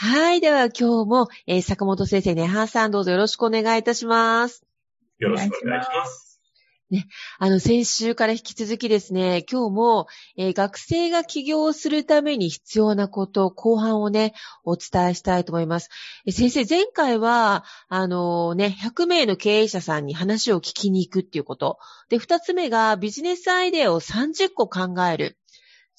はい。では今日も、えー、坂本先生、根葉さんどうぞよろしくお願いいたします。よろしくお願いします。ね、あの、先週から引き続きですね、今日も、えー、学生が起業するために必要なこと、後半をね、お伝えしたいと思います。えー、先生、前回は、あのー、ね、100名の経営者さんに話を聞きに行くっていうこと。で、二つ目が、ビジネスアイデアを30個考える。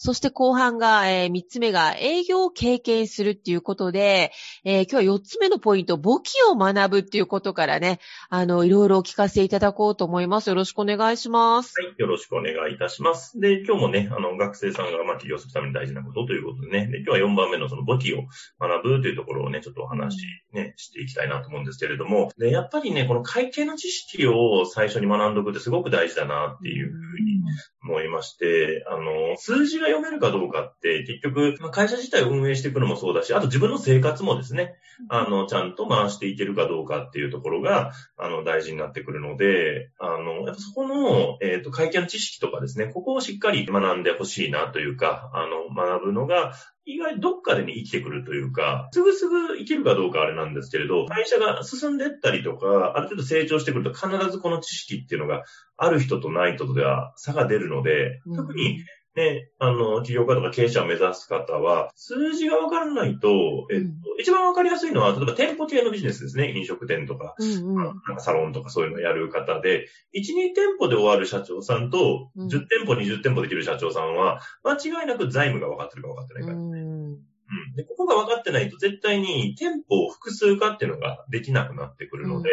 そして後半が、えー、3つ目が営業を経験するっていうことで、えー、今日は4つ目のポイント、簿記を学ぶっていうことからね、あの、いろいろお聞かせいただこうと思います。よろしくお願いします。はい、よろしくお願いいたします。で、今日もね、あの、学生さんが、まあ、起業するために大事なことということでね、で今日は4番目のその簿記を学ぶというところをね、ちょっとお話ね、していきたいなと思うんですけれども、で、やっぱりね、この会計の知識を最初に学んどくってすごく大事だなっていうふうに思いまして、あの、数字が読めるかどうかって、結局、まあ、会社自体を運営していくのもそうだし、あと自分の生活もですね、あの、ちゃんと回していけるかどうかっていうところが、あの、大事になってくるので、あの、やっぱそこの、えっ、ー、と、会計の知識とかですね、ここをしっかり学んでほしいなというか、あの、学ぶのが、意外どっかでに生きてくるというか、すぐすぐ生きるかどうかあれなんですけれど、会社が進んでいったりとか、ある程度成長してくると必ずこの知識っていうのがある人とない人とでは差が出るので、特にね、あの、起業家とか経営者を目指す方は、数字がわからないと、えっと、うん、一番わかりやすいのは、例えば店舗系のビジネスですね。飲食店とか、うんうん、なんかサロンとかそういうのをやる方で、1、2店舗で終わる社長さんと、10店舗、20店舗できる社長さんは、間違いなく財務が分かってるか分かってないか、ね。うん。で、ここが分かってないと絶対に店舗を複数化っていうのができなくなってくるので、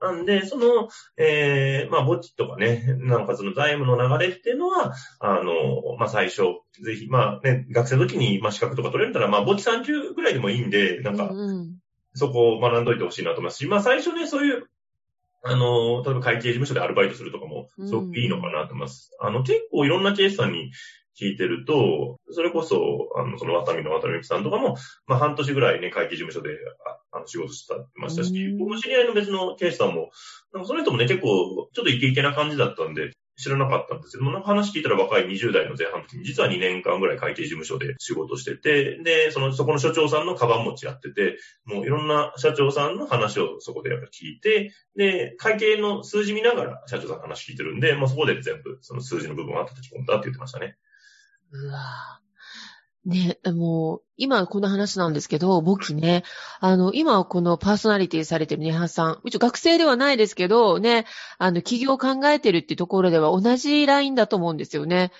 うん、なんで、その、ええー、まあ、墓地とかね、なんかその財務の流れっていうのは、あの、まあ、最初、ぜひ、まあね、学生の時に、まあ、資格とか取れるなら、まあ、墓地30ぐらいでもいいんで、なんか、そこを学んどいてほしいなと思いますし、まあ、最初ね、そういう、あの、例えば会計事務所でアルバイトするとかも、すごくいいのかなと思います。うん、あの、結構いろんなケースさんに聞いてると、それこそ、あの、その渡美の渡美さんとかも、まあ半年ぐらいね、会計事務所で、あの、仕事してましたし、僕も知り合いの別のケースさんも、なんかその人もね、結構、ちょっとイケイケな感じだったんで、知らなかったんですけども、なんか話聞いたら若い20代の前半の時に、実は2年間ぐらい会計事務所で仕事してて、で、その、そこの所長さんのカバン持ちやってて、もういろんな社長さんの話をそこでやっぱ聞いて、で、会計の数字見ながら社長さんの話聞いてるんで、もうそこで全部その数字の部分を叩き込んだって言ってましたね。うわね、もう、今この話なんですけど、僕ね、あの、今このパーソナリティされてるネハさん、一応学生ではないですけど、ね、あの、企業を考えてるってところでは同じラインだと思うんですよね。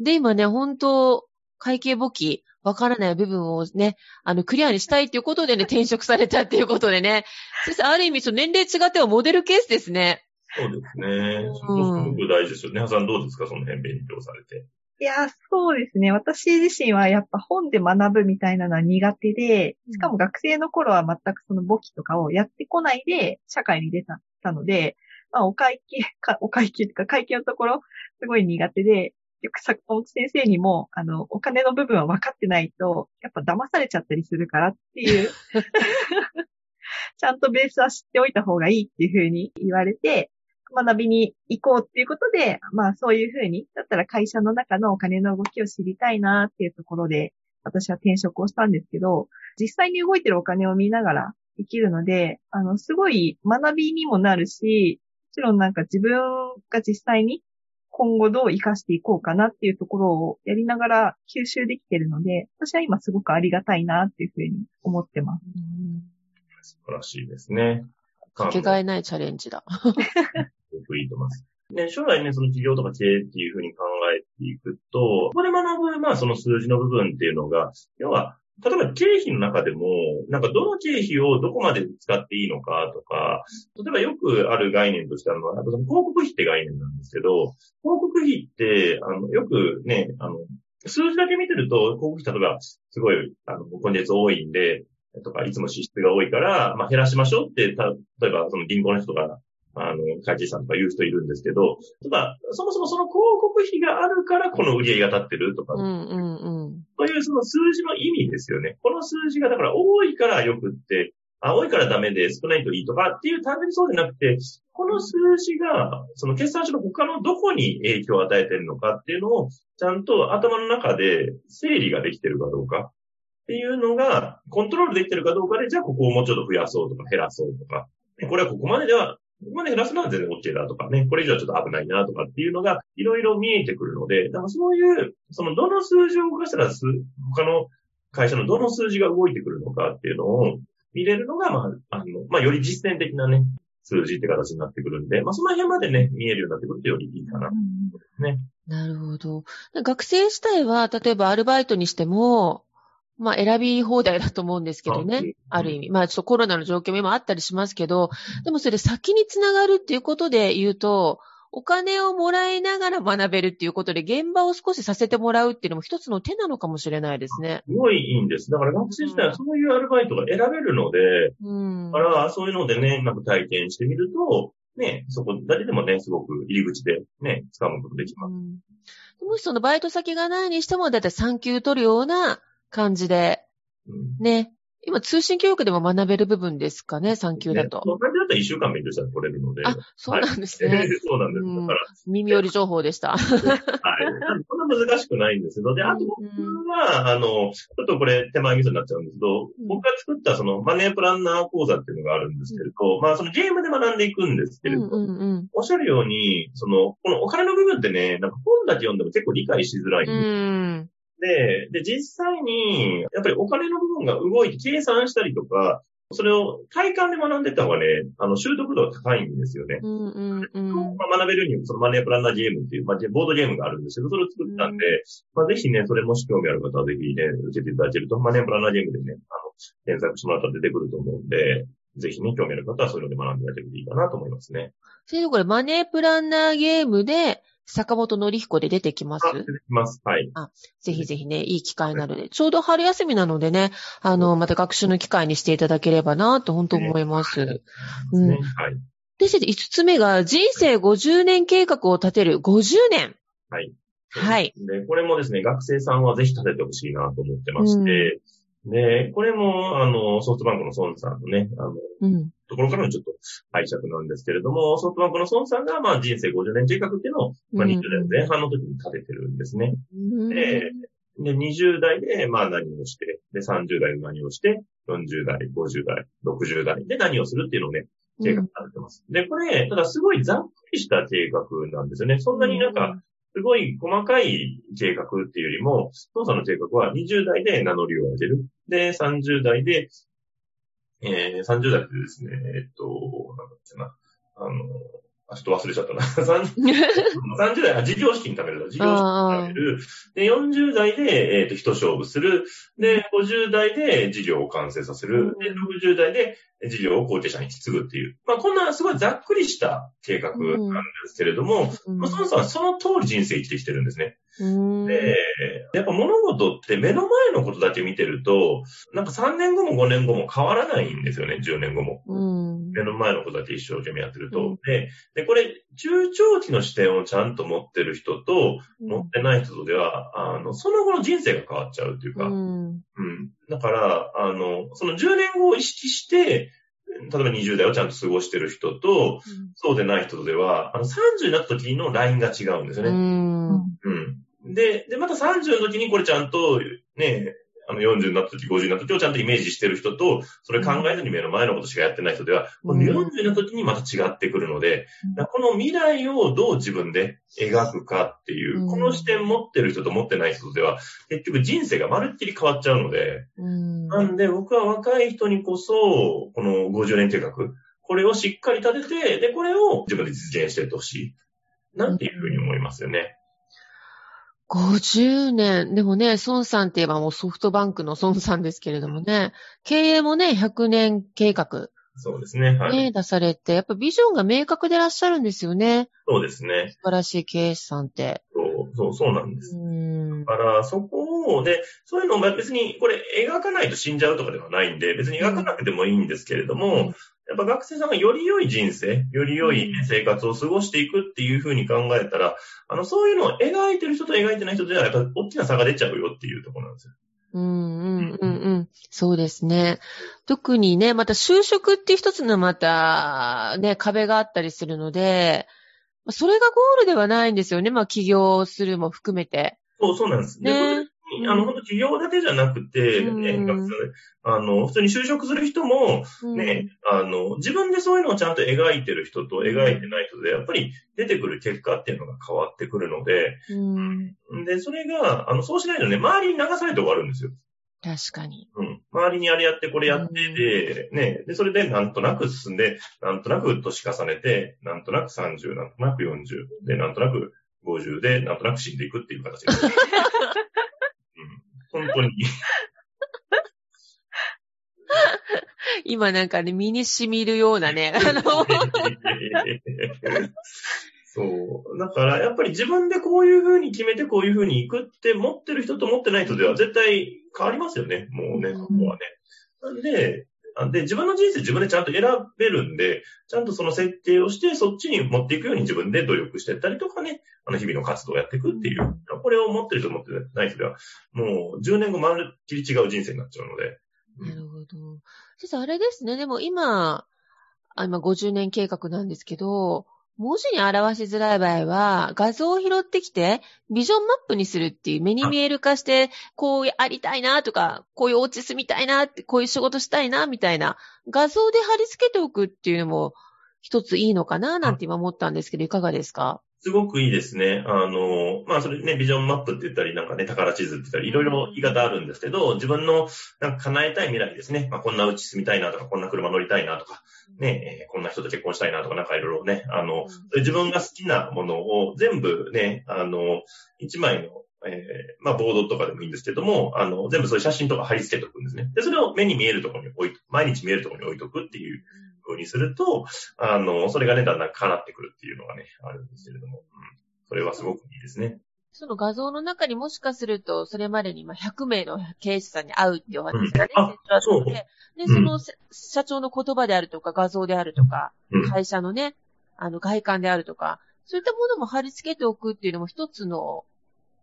で、今ね、本当会計簿記、わからない部分をね、あの、クリアにしたいっていうことでね、転職されたっていうことでね。先生、ある意味、その年齢違ってはモデルケースですね。そうですね。すごく大事ですよ。ネハさんどうですか？その辺勉強されて。いや、そうですね。私自身はやっぱ本で学ぶみたいなのは苦手で、しかも学生の頃は全くその簿記とかをやってこないで社会に出たので、まあお会計か、お会計とか会計のところすごい苦手で、よく坂本先生にも、あの、お金の部分は分かってないと、やっぱ騙されちゃったりするからっていう ちゃんとベースは知っておいた方がいいっていうふうに言われて、学びに行こうっていうことで、まあそういうふうに、だったら会社の中のお金の動きを知りたいなっていうところで、私は転職をしたんですけど、実際に動いてるお金を見ながらできるので、あの、すごい学びにもなるし、もちろんなんか自分が実際に今後どう活かしていこうかなっていうところをやりながら吸収できてるので、私は今すごくありがたいなっていうふうに思ってます。素晴らしいですね。かけがえないチャレンジだ。すごくいいと思います。で、将来ね、その企業とか経営っていうふうに考えていくと、ここで学ぶ、まあその数字の部分っていうのが、要は、例えば経費の中でも、なんかどの経費をどこまで使っていいのかとか、例えばよくある概念としてあるのは、その広告費って概念なんですけど、広告費って、あの、よくね、あの、数字だけ見てると、広告費例えばすごい、あの、今月多いんで、とか、いつも支出が多いから、まあ、減らしましょうって、た、例えば、その銀行の人が、あの、会計士さんとか言う人いるんですけど、ただ、そもそもその広告費があるから、この売り上げが立ってるとか、うんうんうん。というその数字の意味ですよね。この数字が、だから多いからよくって、あ、多いからダメで少ないといいとかっていう単純にそうじゃなくて、この数字が、その決算書の他のどこに影響を与えてるのかっていうのを、ちゃんと頭の中で整理ができてるかどうか。っていうのが、コントロールできてるかどうかで、じゃあここをもうちょっと増やそうとか減らそうとか、これはここまででは、ここまで減らすのは全然 OK だとかね、これ以上はちょっと危ないなとかっていうのが、いろいろ見えてくるので、だからそういう、そのどの数字を動かしたら他の会社のどの数字が動いてくるのかっていうのを見れるのが、まあ、あの、まあ、より実践的なね、数字って形になってくるんで、まあ、その辺までね、見えるようになってくるとよりいいかな。ね。なるほど。学生自体は、例えばアルバイトにしても、まあ選び放題だと思うんですけどね。ある意味。まあちょっとコロナの状況も今あったりしますけど、でもそれ先につながるっていうことで言うと、お金をもらいながら学べるっていうことで、現場を少しさせてもらうっていうのも一つの手なのかもしれないですね。すごいいいんです。だから学生時代はそういうアルバイトが選べるので、うん、だからそういうのでね、なんか体験してみると、ね、そこ、誰でもね、すごく入り口でね、掴むことできます。うん、もしそのバイト先がないにしても、だいたい産休取るような感じで、ね。今、通信教育でも学べる部分ですかね、3級だと。だったら1週間勉強したら取れるので。あ、そうなんですね。はい、そうなんです。だから。耳寄り情報でした。はい。そんな難しくないんですけど、で、あと僕は、あの、ちょっとこれ手前味噌になっちゃうんですけど、僕が作ったそのマネープランナー講座っていうのがあるんですけれど、まあそのゲームで学んでいくんですけれど、おっしゃるように、その、このお金の部分ってね、なんか本だけ読んでも結構理解しづらいんです。で、で、実際に、やっぱりお金の部分が動いて計算したりとか、それを体感で学んでた方がね、あの、習得度が高いんですよね。うんうんうん、まあ、学べるにも、そのマネープランナーゲームっていう、まあ、ボードゲームがあるんですけど、それを作ったんで、うん、まあ、ぜひね、それもし興味ある方はぜひね、受けていただけると、マネープランナーゲームでね、あの、検索してもらったら出てくると思うんで、ぜひね、興味ある方はそういうので学んでいただけるといいかなと思いますね。先生、これマネープランナーゲームで、坂本のり彦で出てきます？出てきます。はい。あ、ぜひぜひね、いい機会なので、ちょうど春休みなのでね、あの、また学習の機会にしていただければな、と本当思います。うん。はい。で、先生、5つ目が、人生50年計画を立てる50年。はい。はい。で、これもですね、学生さんはぜひ立ててほしいなと思ってまして、うん、で、これも、あの、ソフトバンクの孫さんのね、あの、うん、ところからのちょっと拝借なんですけれども、ソフトバンクの孫さんが、まあ人生50年計画っていうのを、まあ20代前半の時に立ててるんですね。うん、で、で、20代で、まあ何をして、で、30代で何をして、40代、50代、60代で何をするっていうのをね、計画されてます。うん、で、これ、ただすごいざっくりした計画なんですよね。そんなになんか、すごい細かい計画っていうよりも、父さんの計画は20代で名乗りを上げる。で、30代でえー、30代でですね、えっと、なんだっけな、あの、あ、ちょっと忘れちゃったな。30, 代、あ、事業資金貯める事業資金貯める。で、40代で、えっ、ー、と、一勝負する。で、50代で事業を完成させる。で、60代で事業を後継者に引き継ぐっていう。まあ、こんなすごいざっくりした計画なんですけれども、うん、まあ、そもそもその通り人生生きてきてるんですね。で、やっぱ物事って目の前のことだけ見てると、なんか3年後も5年後も変わらないんですよね、10年後も。目の前のことだけ一生懸命やってると。でで、これ、中長期の視点をちゃんと持ってる人と、持ってない人とでは、あの、その後の人生が変わっちゃうっていうか、うん、うん。だから、あの、その10年後を意識して、例えば20代をちゃんと過ごしてる人と、うん、そうでない人とでは、あの、30になった時のラインが違うんですよね。うん。うん。で、で、また30の時にこれちゃんと、ね、あの40になった時、50になった時をちゃんとイメージしてる人と、それ考えずに目の前のことしかやってない人では、うん40になった時にまた違ってくるので、この未来をどう自分で描くかっていう、うんこの視点持ってる人と持ってない人では、結局人生がまるっきり変わっちゃうので、うん。なんで僕は若い人にこそ、この50年計画、これをしっかり立てて、で、これを自分で実現していってほしい。なんていうふうに思いますよね。50年。でもね、孫さんって言えばもうソフトバンクの孫さんですけれどもね、経営もね、100年計画、そうですね。はい。ね、出されて、やっぱビジョンが明確でいらっしゃるんですよね。そうですね。素晴らしい経営者さんって。そう、そう、そうなんです。うん。だから、そこを、で、そういうのが別に、これ描かないと死んじゃうとかではないんで、別に描かなくてもいいんですけれども、うんやっぱ学生さんがより良い人生、より良い生活を過ごしていくっていうふうに考えたら、あの、そういうのを描いてる人と描いてない人では、やっぱ大きな差が出ちゃうよっていうところなんですよ。うんうんうんうん。そうですね。特にね、また就職っていう一つのまた、ね、壁があったりするので、まあそれがゴールではないんですよね。まあ起業するも含めて。そう、そうなんです。で、こあの、本当企業だけじゃなくて、うんね、あの、普通に就職する人も、うんね、あの、自分でそういうのをちゃんと描いてる人と描いてない人で、やっぱり出てくる結果っていうのが変わってくるので、うん。で、それが、あの、そうしないとね、周りに流されて終わるんですよ。確かに。うん。周りにあれやって、これやってで、ね、で、それでなんとなく進んで、なんとなく年重ねて、なんとなく30、なんとなく40、で、なんとなく50で、なんとなく死んでいくっていう形です。うん。本当に。今なんかね、身に染みるようなね、あの、そう。だから、やっぱり自分でこういう風に決めてこういう風に行くって持ってる人と持ってない人では絶対変わりますよね。もうね、うんここはね。なんで、あで、自分の人生自分でちゃんと選べるんで、ちゃんとその設定をして、そっちに持っていくように自分で努力していったりとかね、あの日々の活動をやっていくっていう。これを持ってると思ってない人では、もう10年後まるっきり違う人生になっちゃうので。なるほど。先生、あれですね。でも今、あ今50年計画なんですけど、文字に表しづらい場合は、画像を拾ってきて、ビジョンマップにするっていう、目に見える化して、こうありたいなとか、こういうお家住みたいなって、こういう仕事したいなみたいな、画像で貼り付けておくっていうのも、一ついいのかななんて今思ったんですけど、いかがですか？すごくいいですね。あの、まあ、それね、ビジョンマップって言ったり、なんかね、宝地図って言ったり、いろいろ言い方あるんですけど、自分のなんか叶えたい未来ですね。まあ、こんな家住みたいなとか、こんな車乗りたいなとか、ね、えこんな人と結婚したいなとか、なんかいろいろね、あの、ういう自分が好きなものを全部ね、あの、一枚の、えーまあ、ボードとかでもいいんですけども、あの、全部そういう写真とか貼り付けておくんですね。で、それを目に見えるところに置いと、毎日見えるところに置いとくっていう風にすると、あの、それがね、だんだん叶ってくるっていうのがね、あるんですけれども、うん。それはすごくいいですね。その画像の中にもしかすると、それまでに今100名の経営者さんに会うっていうお話がね、うんあそうで、で、うんそのせ社長の言葉であるとか、画像であるとか、うん。会社のね、あの外観であるとか、そういったものも貼り付けておくっていうのも一つの、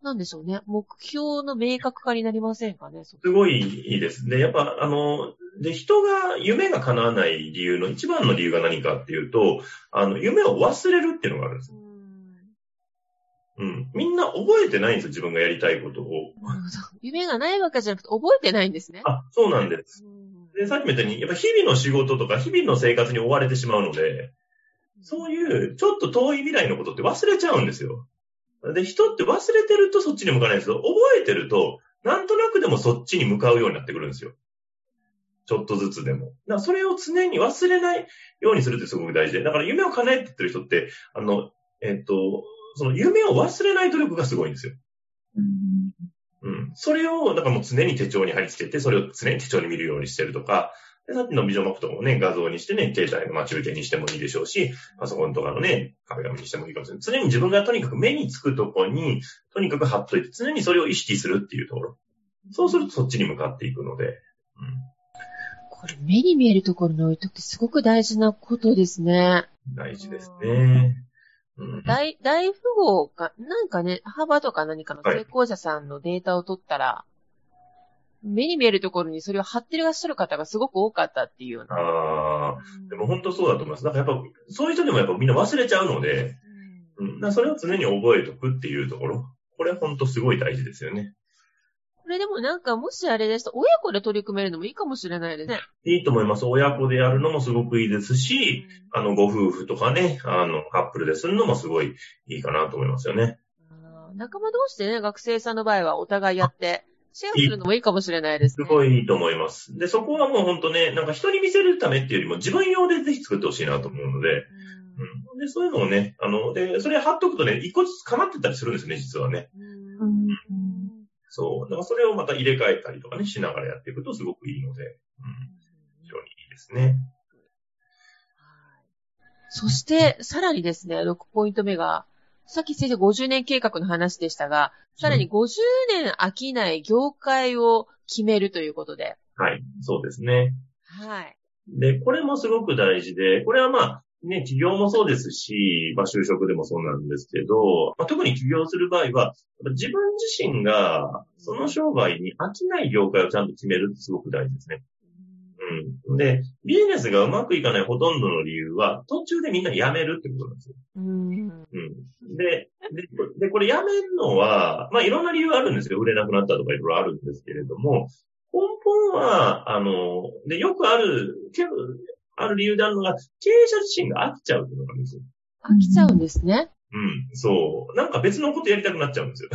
なんでしょうね、目標の明確化になりませんかね、そすごいいいです。で、やっぱ、あの、で、人が夢が叶わない理由の一番の理由が何かっていうと、あの、夢を忘れるっていうのがあるんですう。んうん。みんな覚えてないんですよ、自分がやりたいことを。夢がないわけじゃなくて、覚えてないんですね。あ、そうなんです。うんで、さっきも言ったように、やっぱ日々の仕事とか日々の生活に追われてしまうので、そういうちょっと遠い未来のことって忘れちゃうんですよ。で、人って忘れてるとそっちに向かないんですけど、覚えてると、なんとなくでもそっちに向かうようになってくるんですよ。ちょっとずつでも。だからそれを常に忘れないようにするってすごく大事で。だから夢を叶えてってる人って、あの、えっと、その夢を忘れない努力がすごいんですよ。うん。それを、だからもう常に手帳に貼り付けて、それを常に手帳に見るようにしてるとか、で、さっきのビジョンマップとかもね、画像にしてね、携帯の待ち受けにしてもいいでしょうし、パソコンとかのね、壁紙にしてもいいかもしれない。常に自分がとにかく目につくところに、とにかく貼っといて、常にそれを意識するっていうところ。そうするとそっちに向かっていくので。うん。これ目に見えるところに置いとくってすごく大事なことですね。大事ですね。うん。大、大富豪が、なんかね、幅とか何かの成功者さんのデータを取ったら、目に見えるところにそれを貼ってらっしゃる方がすごく多かったっていうような。ああ、でも本当そうだと思います。だからやっぱ、そういう人でもやっぱみんな忘れちゃうので、うん。だからそれを常に覚えとくっていうところ。これ本当すごい大事ですよね。これでもなんか、もしあれですと、親子で取り組めるのもいいかもしれないですね。いいと思います。親子でやるのもすごくいいですし、あの、ご夫婦とかね、あの、カップルでするのもすごいいいかなと思いますよね。仲間同士でね、学生さんの場合はお互いやって、シェアするのもいいかもしれないですすね。ごいいいと思います。で、そこはもう本当ね、なんか人に見せるためっていうよりも自分用でぜひ作ってほしいなと思うので、うんうん。で、そういうのをね、あの、で、それ貼っとくとね、一個ずつ叶ってたりするんですよね、実はね。うんうんそう。だからそれをまた入れ替えたりとかね、しながらやっていくとすごくいいので、うん。非常にいいですね。そして、さらにですね、6ポイント目が、さっき先生50年計画の話でしたが、さらに50年飽きない業界を決めるということで。はい。そうですね。はい。で、これもすごく大事で、これはまあ、ね、企業もそうですし、まあ就職でもそうなんですけど、まあ、特に起業する場合は、自分自身がその商売に飽きない業界をちゃんと決めるってすごく大事ですね。うん。で、ビジネスがうまくいかないほとんどの理由は、途中でみんな辞めるってことなんですよ。うん。うん。で、で、でこれ辞めるのは、まあいろんな理由あるんですよ。売れなくなったとかいろいろあるんですけれども、根本は、あの、で、よくある、けどある理由であるのが、経営者自身が飽きちゃうっていうのがあるんですよ。飽きちゃうんですね。うん、そう。なんか別のことやりたくなっちゃうんですよ。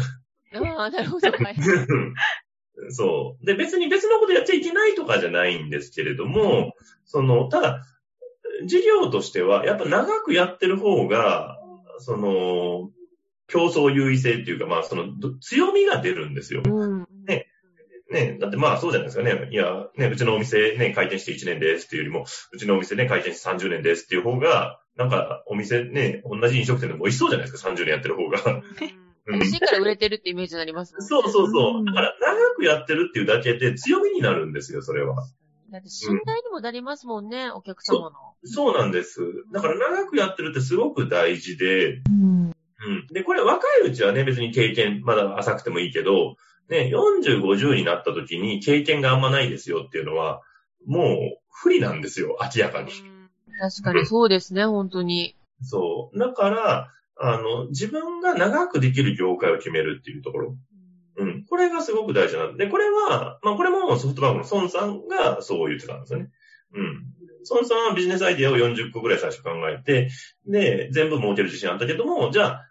ああ、なるほど。はい。そう。で、別に別のことやっちゃいけないとかじゃないんですけれども、その、ただ、事業としては、やっぱ長くやってる方が、その、競争優位性っていうか、まあ、その、ど強みが出るんですよ。うん。ねね、だってまあそうじゃないですかね。いや、ね、うちのお店ね、開店して1年ですっていうよりも、うちのお店ね、開店して30年ですっていう方が、なんかお店ね、同じ飲食店でも美味しそうじゃないですか、30年やってる方が。うん美味しいから売れてるってイメージになりますね。そうそうそうう。んだから長くやってるっていうだけで強みになるんですよ、それは。だって信頼にもなりますもんね、お客様の。そうなんです。だから長くやってるってすごく大事で、うん。うん。で、これ若いうちはね、別に経験まだ浅くてもいいけど、ね、40、50になった時に経験があんまないですよっていうのは、もう不利なんですよ、明らかに。確かにそうですね、本当に。そう。だから、あの、自分が長くできる業界を決めるっていうところ。うん。これがすごく大事なんで、これは、まあこれもソフトバンクの孫さんがそう言ってたんですよね。うん。孫さんはビジネスアイデアを40個ぐらい最初考えて、で、全部儲ける自信あったけども、じゃあ、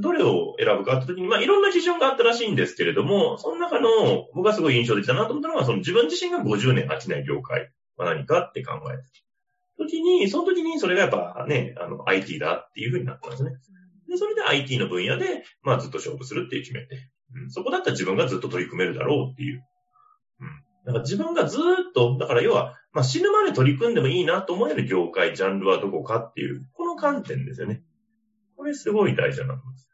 どれを選ぶかって時に、まあいろんな基準があったらしいんですけれども、その中の僕がすごい印象的だなと思ったのは、その自分自身が50年飽きない業界は何かって考えた時に、その時にそれがやっぱね、あの IT だっていう風になったんですね。で、それで IT の分野で、まあずっと勝負するっていう決めて、うん、そこだったら自分がずっと取り組めるだろうっていう。うん。だから自分がずーっと、だから要は、まあ死ぬまで取り組んでもいいなと思える業界、ジャンルはどこかっていう、この観点ですよね。これすごい大事だなと思います。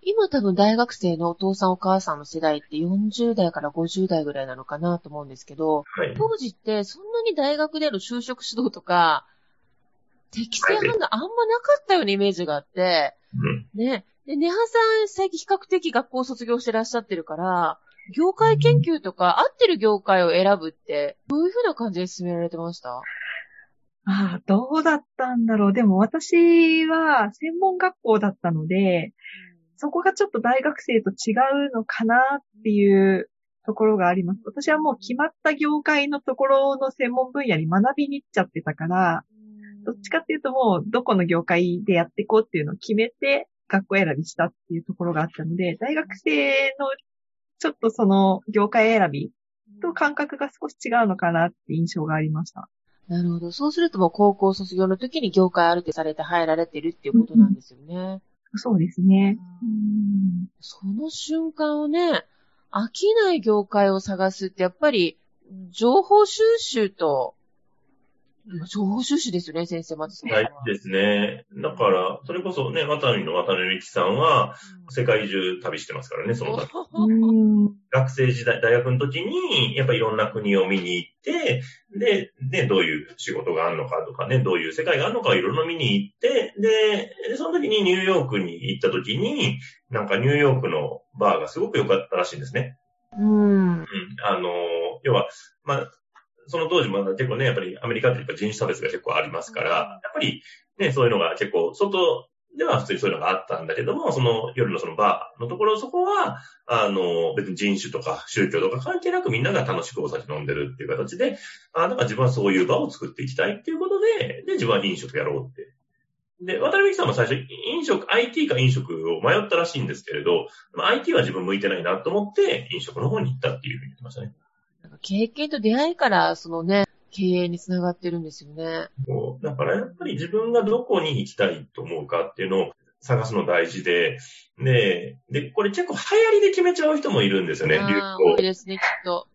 今多分大学生のお父さんお母さんの世代って40代から50代ぐらいなのかなと思うんですけど、はい。当時ってそんなに大学での就職指導とか、適正判断あんまなかったようなイメージがあって、うん。ね。で、ネハさん最近比較的学校を卒業してらっしゃってるから、業界研究とか合ってる業界を選ぶって、どういうふうな感じで進められてました？ああ、どうだったんだろう。でも私は専門学校だったので、そこがちょっと大学生と違うのかなっていうところがあります。私はもう決まった業界のところの専門分野に学びに行っちゃってたから、どっちかっていうともうどこの業界でやっていこうっていうのを決めて学校選びしたっていうところがあったので、大学生のちょっとその業界選びと感覚が少し違うのかなって印象がありました。なるほど。そうするともう高校卒業の時に業界ある程度されて入られてるっていうことなんですよね。そうですね。その瞬間をね、飽きない業界を探すってやっぱり情報収集と、情報収集ですよね、先生、まず大事ですね。だから、それこそね、渡辺の渡辺美樹さんは、世界中旅してますからね、その時うん学生時代、大学の時に、やっぱいろんな国を見に行って、で、で、どういう仕事があるのかとかね、どういう世界があるのかをいろいろ見に行って、で、でその時にニューヨークに行った時に、なんかニューヨークのバーがすごく良かったらしいんですね。うん。うん。あの、要は、まあ、その当時まだ結構ね、やっぱりアメリカってやっぱ人種差別が結構ありますから、やっぱりね、そういうのが結構、外では普通にそういうのがあったんだけども、その夜のそのバーのところ、そこは、あの、別に人種とか宗教とか関係なくみんなが楽しくお酒飲んでるっていう形で、あだから自分はそういう場を作っていきたいっていうことで、で、自分は飲食やろうって。で、渡辺さんも最初、飲食、IT か飲食を迷ったらしいんですけれど、IT は自分向いてないなと思って、飲食の方に行ったっていうふうに言ってましたね。経験と出会いから、そのね、経営につながってるんですよね。だからやっぱり自分がどこに行きたいと思うかっていうのを探すの大事で、で、で、これ結構流行りで決めちゃう人もいるんですよね、流行。多いですね、きっと。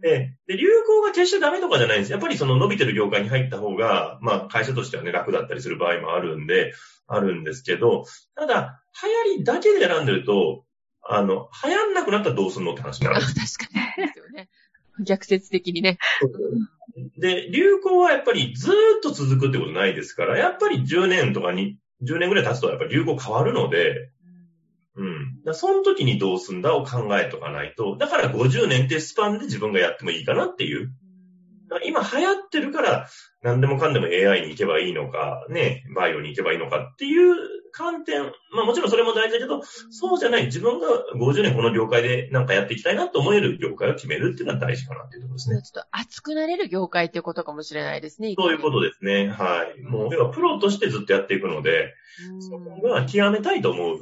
で、で、流行が決してダメとかじゃないんです。やっぱりその伸びてる業界に入った方が、まあ会社としてはね、楽だったりする場合もあるんで、あるんですけど、ただ、流行りだけで選んでると、あの、流行んなくなったらどうすんのって話になる。確かに。ですよね。逆説的にね。で、流行はやっぱりずーっと続くってことないですから、やっぱり10年とかに、10年ぐらい経つとやっぱり流行変わるので、うん。だその時にどうすんだを考えとかないと、だから50年ってスパンで自分がやってもいいかなっていう。今流行ってるから何でもかんでも AI に行けばいいのか、ね、バイオに行けばいいのかっていう観点、まあもちろんそれも大事だけど、そうじゃない、自分が50年この業界でなんかやっていきたいなと思える業界を決めるっていうのは大事かなっていうところですね。ちょっと熱くなれる業界っていうことかもしれないですね。そういうことですね。はい。もう、要はプロとしてずっとやっていくので、そこが極めたいと思う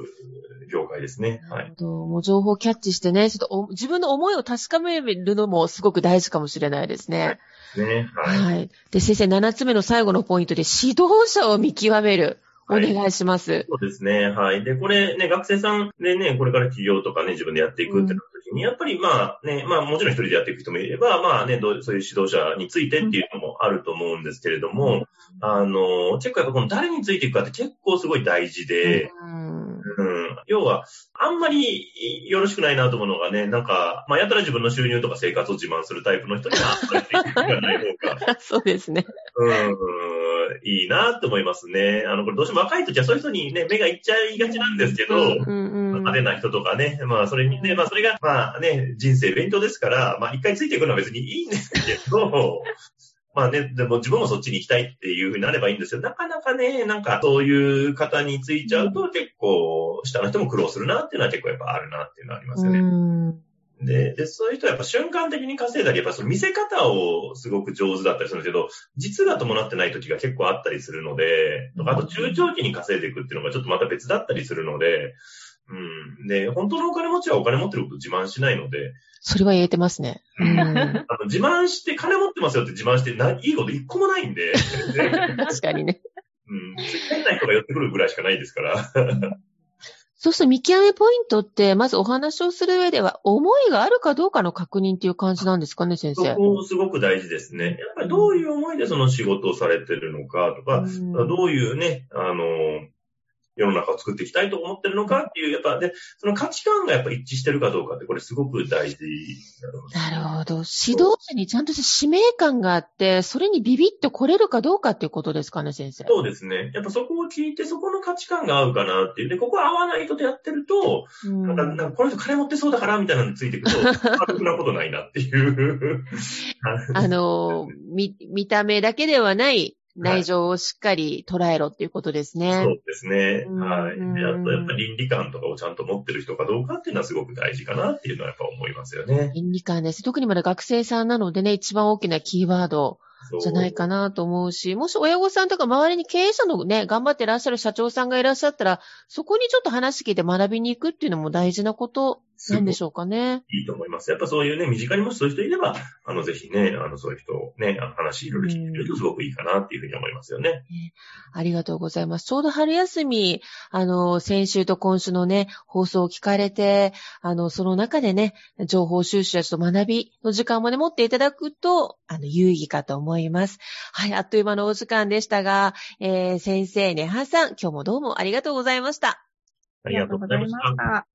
業界ですね。はい。もう情報キャッチしてね、ちょっと自分の思いを確かめるのもすごく大事かもしれないですね。ね。はい。はい。で、先生、7つ目の最後のポイントで指導者を見極める。お願いします、はい。そうですね。はい。で、これね、学生さんでね、これから起業とかね、自分でやっていくってなった時に、うん、やっぱりまあね、まあもちろん一人でやっていく人もいれば、まあね、どうそういう指導者についてっていうのもあると思うんですけれども、うん、あの、結構やっぱこの誰についていくかって結構すごい大事で、うんうん。要は、あんまりよろしくないなと思うのがね、なんか、まあ、やったら自分の収入とか生活を自慢するタイプの人には。そうですね。うん、いいなと思いますね。あの、これどうしても若い時はそういう人にね、目がいっちゃいがちなんですけど、うんうん派手な人とかね、まあ、それにね、まあ、それが、まあね、人生勉強ですから、まあ、一回ついていくのは別にいいんですけど、まあね、でも自分もそっちに行きたいっていうふうになればいいんですよ。なかなかね、なんかそういう方についちゃうと結構下の人も苦労するなっていうのは結構やっぱあるなっていうのはありますよね。でで、そういう人はやっぱ瞬間的に稼いだり、やっぱその見せ方をすごく上手だったりするんですけど、実が伴ってない時が結構あったりするので、あと中長期に稼いでいくっていうのがちょっとまた別だったりするので、うん。で、本当のお金持ちはお金持ってること自慢しないので。それは言えてますね。うん、あの自慢して金持ってますよって自慢してないいこと一個もないんで。確かにね。うん。変な人が寄ってくるぐらいしかないですから。そうすると見極めポイントって、まずお話をする上では、思いがあるかどうかの確認っていう感じなんですかね、先生。そこすごく大事ですね。やっぱりどういう思いでその仕事をされてるのかとか、うん、どういうね、あの、世の中を作っていきたいと思ってるのかっていう、やっぱ、で、その価値観がやっぱ一致してるかどうかって、これすごく大事なるほど。指導者にちゃんとした使命感があって、それにビビッと来れるかどうかっていうことですかね、先生。そうですね。やっぱそこを聞いて、そこの価値観が合うかなっていう。で、ここ合わない人とやってると、うん、なんか、なんかこの人金持ってそうだからみたいなのについていくと、悪なことないなっていう。あの、見、見た目だけではない内情をしっかり捉えろっていうことですね。そうですね。はい。で、あとやっぱり倫理観とかをちゃんと持ってる人かどうかっていうのはすごく大事かなっていうのはやっぱ思いますよね。倫理観です。特にまだ学生さんなのでね、一番大きなキーワードじゃないかなと思うし、もし親御さんとか周りに経営者のね、頑張ってらっしゃる社長さんがいらっしゃったら、そこにちょっと話聞いて学びに行くっていうのも大事なことなんでしょうかね。いいと思います。やっぱそういうね、身近にもしそういう人いれば、あの、ぜひね、あの、そういう人ね、話いろいろ聞いてみるとすごくいいかなっていうふうに思いますよね。ありがとうございます。ちょうど春休み、あの、先週と今週のね、放送を聞かれて、あの、その中でね、情報収集やちょっと学びの時間まで持っていただくと、あの、有意義かと思います。はい、あっという間のお時間でしたが、えー、先生、ねはさん、今日もどうもありがとうございました。ありがとうございました。